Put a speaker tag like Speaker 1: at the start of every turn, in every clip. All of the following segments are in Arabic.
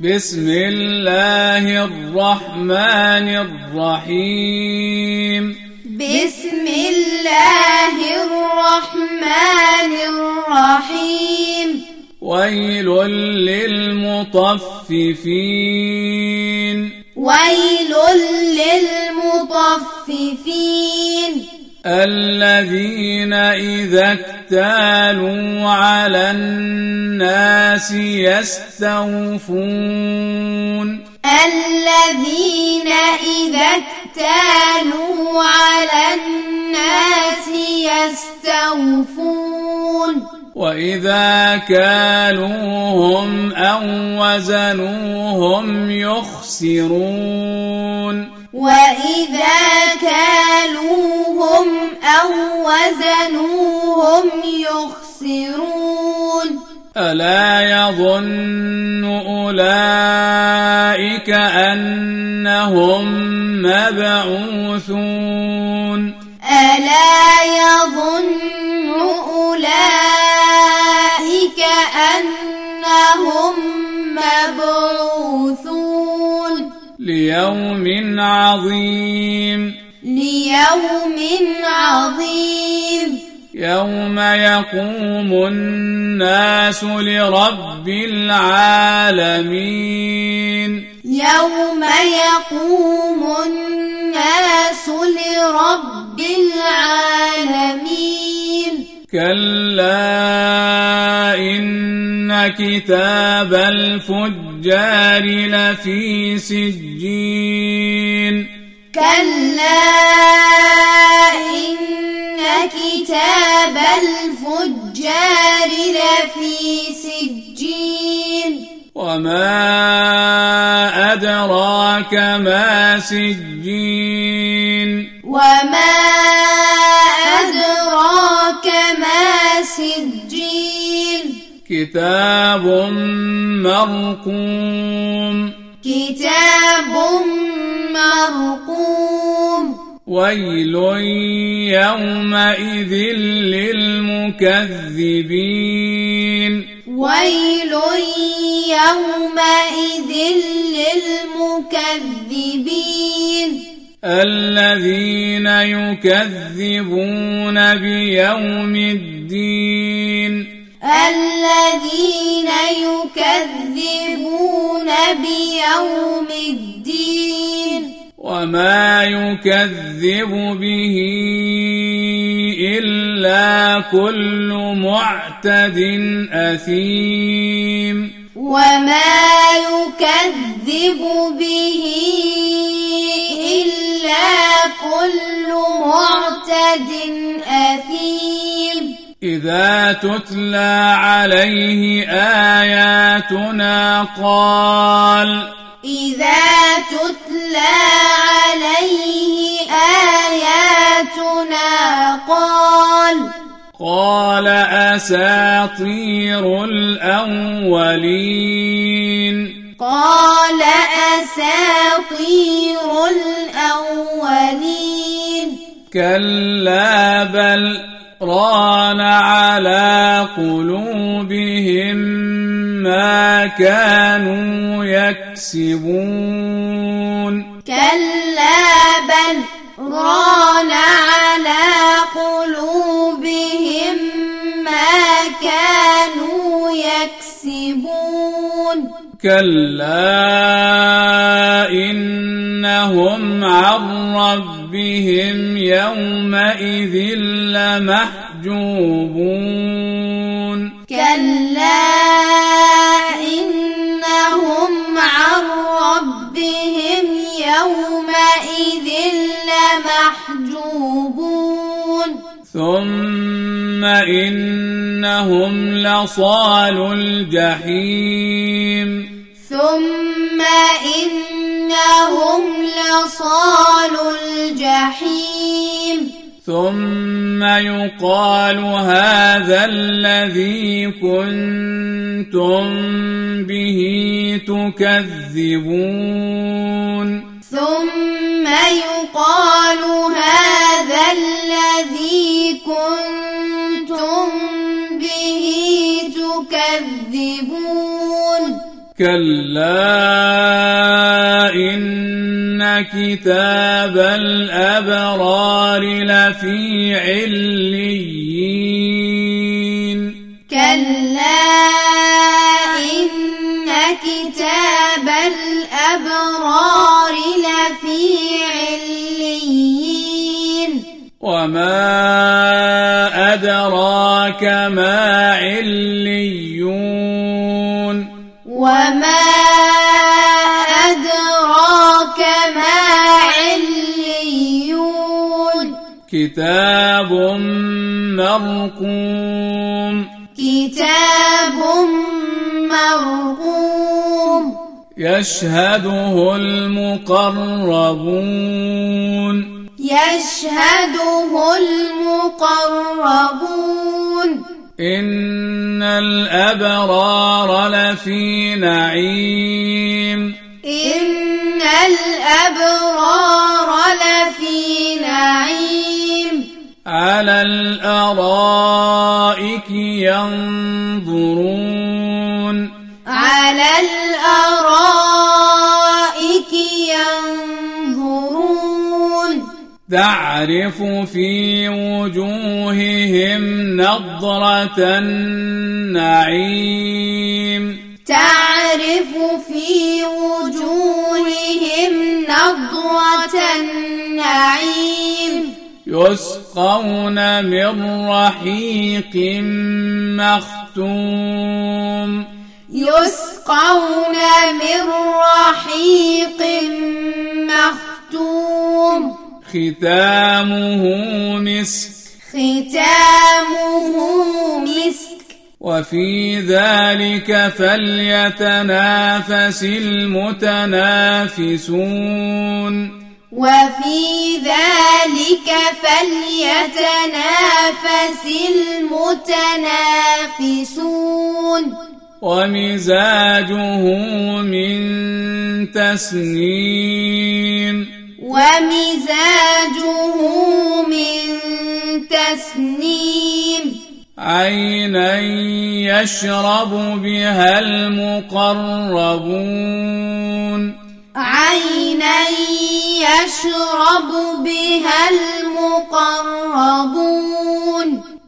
Speaker 1: بسم الله الرحمن الرحيم.
Speaker 2: بسم الله الرحمن الرحيم.
Speaker 1: ويل للمطففين.
Speaker 2: ويل للمطففين.
Speaker 1: الذين إذا اكتالوا على الناس يستوفون.
Speaker 2: الذين إذا اكتالوا على الناس يستوفون.
Speaker 1: وإذا كالوهم أو وزنوهم يخسرون.
Speaker 2: وإذا كالوهم أو وزنوهم يخسرون
Speaker 1: ألا يظن أولئك أنهم مبعوثون
Speaker 2: ألا يظن أولئك أنهم مبعوثون
Speaker 1: ليوم عظيم
Speaker 2: ليوم عظيم.
Speaker 1: يوم يقوم الناس لرب العالمين.
Speaker 2: يوم يقوم الناس لرب العالمين.
Speaker 1: كلا إن كتاب الفجار لفي سجين.
Speaker 2: الفجار لفي سجين.
Speaker 1: وما أدراك ما سجين.
Speaker 2: وما أدراك ما سجين.
Speaker 1: كتاب مرقوم.
Speaker 2: كتاب مرقوم
Speaker 1: ويل يومئذ للمكذبين.
Speaker 2: ويل يومئذ للمكذبين.
Speaker 1: الذين يكذبون بيوم الدين.
Speaker 2: الذين يكذبون بيوم الدين.
Speaker 1: وما يكذب به إلا كل معتد أثيم
Speaker 2: وما يكذب به إلا كل معتد أثيم
Speaker 1: إذا تتلى عليه آياتنا قال
Speaker 2: إذا تتلى قال
Speaker 1: أساطير الأولين.
Speaker 2: قال أساطير الأولين.
Speaker 1: كلا بل ران على قلوبهم ما كانوا يكسبون.
Speaker 2: كلا
Speaker 1: إنهم عن ربهم يومئذ لمحجوبون
Speaker 2: كلا إنهم عن ربهم يومئذ لمحجوبون
Speaker 1: ثم إنهم لصال الجحيم.
Speaker 2: ثم إنهم لصال الجحيم.
Speaker 1: ثم يقال هذا الذي كنتم به تكذبون.
Speaker 2: ثم يقال هذا تكذبون
Speaker 1: كلا إن كتاب الأبرار لفي عليين.
Speaker 2: كلا إن كتاب الأبرار لفي عليين.
Speaker 1: وما كتاب مرقوم.
Speaker 2: كتاب مرقوم.
Speaker 1: يشهده المقربون.
Speaker 2: يشهده المقربون.
Speaker 1: إن الأبرار لفي نعيم. ينظرون.
Speaker 2: على الأرائك ينظرون.
Speaker 1: تعرف في وجوههم نضرة النعيم.
Speaker 2: تعرف في وجوههم النعيم
Speaker 1: يسقون من رحيق مختوم
Speaker 2: يسقون من رحيق مختوم
Speaker 1: ختامه مسك
Speaker 2: ختامه مسك
Speaker 1: وفي ذلك فليتنافس المتنافسون
Speaker 2: وفي ذلك فليتنافس المتنافسون.
Speaker 1: ومزاجه من تسنيم.
Speaker 2: ومزاجه من تسنيم.
Speaker 1: عينا يشرب بها المقربون.
Speaker 2: عينا يشرب بها المقربون.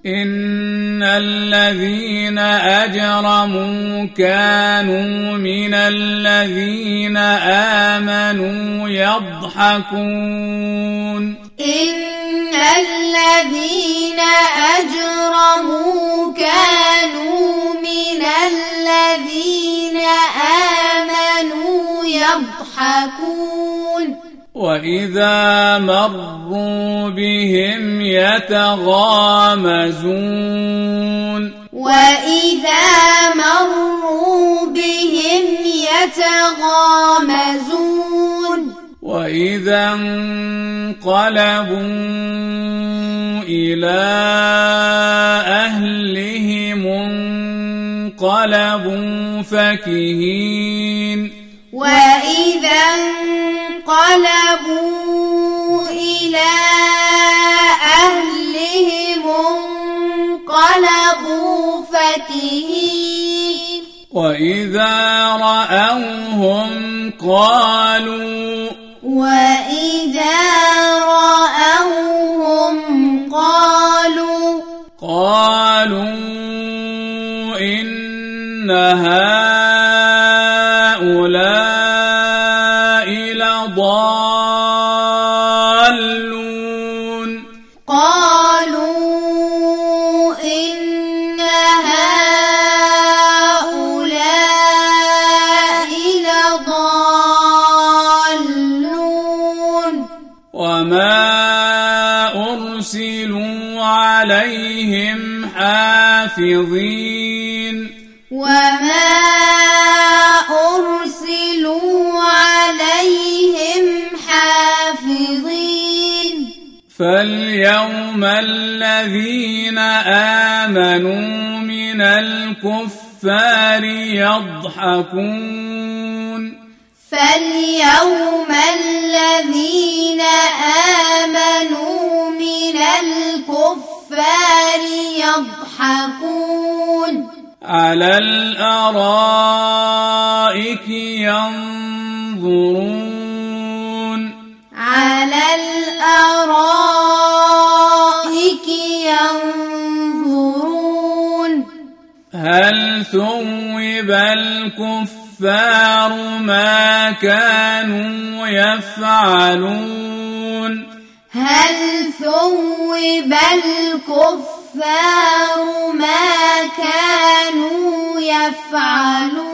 Speaker 1: إن الذين أجرموا كانوا من الذين آمنوا يضحكون.
Speaker 2: إن الذين
Speaker 1: وإذا مروا بهم يتغامزون
Speaker 2: وإذا مروا بهم يتغامزون
Speaker 1: وإذا انقلبوا إلى أهلهم انقلبوا فكهين
Speaker 2: وإذا انقلبوا إلى أهلهم انقلبوا فكهين
Speaker 1: وإذا رأوهم قالوا
Speaker 2: وإذا رأوهم قالوا
Speaker 1: قالوا إن هؤلاء حافظين
Speaker 2: وما أرسلوا عليهم حافظين
Speaker 1: فاليوم الذين آمنوا من الكفار يضحكون
Speaker 2: فاليوم الذين آمنوا من الكفار يضحكون.
Speaker 1: على الأرائك ينظرون.
Speaker 2: على الأرائك ينظرون.
Speaker 1: هل ثوب الكفار ما كانوا يفعلون؟
Speaker 2: هل ثوب الكفار ما كانوا يفعلون.